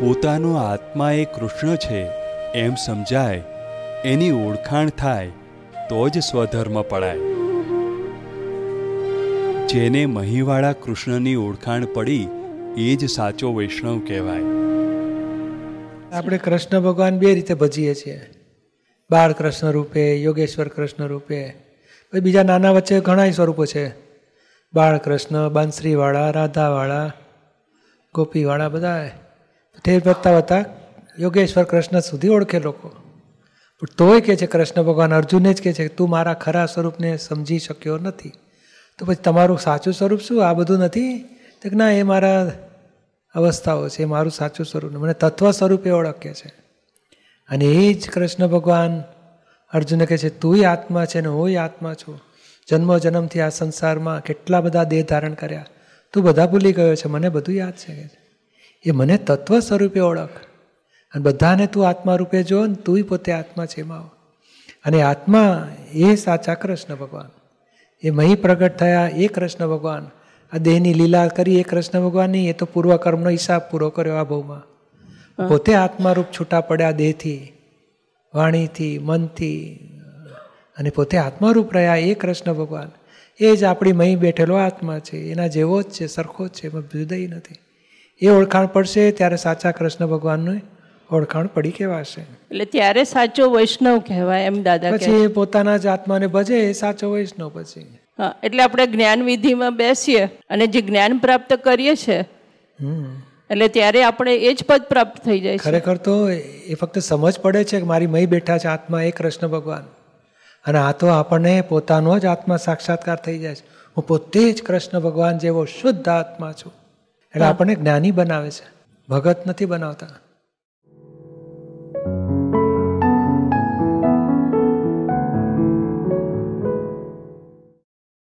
પોતાનો આત્મા એ કૃષ્ણ છે, એમ સમજાય, એની ઓળખાણ થાય, તો જ સ્વધર્મ પડાય. જેને મહીવાળા કૃષ્ણની ઓળખાણ પડી, એ જ સાચો વૈષ્ણવ કહેવાય. આપણે કૃષ્ણ ભગવાન બે રીતે ભજીએ છીએ. બાળ કૃષ્ણ રૂપે, યોગેશ્વર કૃષ્ણ રૂપે, પછી બીજા નાના વચ્ચે ઘણા સ્વરૂપો છે. બાળ કૃષ્ણ રાધાવાળા, ગોપીવાળા બધા તે વધતા વધતા યોગેશ્વર કૃષ્ણ સુધી ઓળખે લોકો. પણ તોય કે છે, કૃષ્ણ ભગવાન અર્જુને જ કહે છે તું મારા ખરા સ્વરૂપને સમજી શક્યો નથી. તો પછી તમારું સાચું સ્વરૂપ શું? આ બધું નથી? તો ના, એ મારા અવસ્થાઓ છે, એ મારું સાચું સ્વરૂપ મને તત્વ સ્વરૂપે ઓળખે છે. અને એ જ કૃષ્ણ ભગવાન અર્જુને કહે છે, તુંય આત્મા છે ને હુંય આત્મા છું. જન્મ જન્મથી આ સંસારમાં કેટલા બધા દેહ ધારણ કર્યા. તું બધા ભૂલી ગયો છે, મને બધું યાદ છે. કે એ મને તત્વ સ્વરૂપે ઓળખ. અને બધાને તું આત્મા રૂપે જો ને તુંય પોતે આત્મા છે એમાં અને આત્મા એ સાચા કૃષ્ણ ભગવાન. એ મહી પ્રગટ થયા એ કૃષ્ણ ભગવાન. આ દેહની લીલા કરી એ કૃષ્ણ ભગવાનની એ તો પૂર્વકર્મનો હિસાબ પૂરો કર્યો આ ભાવમાં પોતે આત્મારૂપ છૂટા પડ્યા દેહથી વાણીથી મનથી અને પોતે આત્મારૂપ રહ્યા એ કૃષ્ણ ભગવાન. એ જ આપણી મહી બેઠેલો આત્મા છે. એના જેવો જ છે સરખો જ છે એમાં જુદા નથી. એ ઓળખાણ પડશે ત્યારે સાચા કૃષ્ણ ભગવાનનું ઓળખાણ પડી કહેવાશે. એટલે ત્યારે સાચો વૈષ્ણવ કહેવાય એમ દાદા પછી એ પોતાના જ આત્માને ભજે એ સાચો વૈષ્ણવ પછી. હા એટલે આપણે જ્ઞાન વિધિમાં બેસીએ અને જે જ્ઞાન પ્રાપ્ત કરીએ છીએ એટલે ત્યારે આપણે એ જ પદ પ્રાપ્ત થઈ જાય ખરેખર તો એ ફક્ત સમજ પડે છે કે મારી મય બેઠા છે આત્મા એ કૃષ્ણ ભગવાન. અને આ તો આપણને પોતાનો જ આત્મા સાક્ષાત્કાર થઈ જાય છે. હું પોતે જ કૃષ્ણ ભગવાન જેવો શુદ્ધ આત્મા છું. એટલે આપણને જ્ઞાની બનાવે છે. ભગત નથી બનાવતા.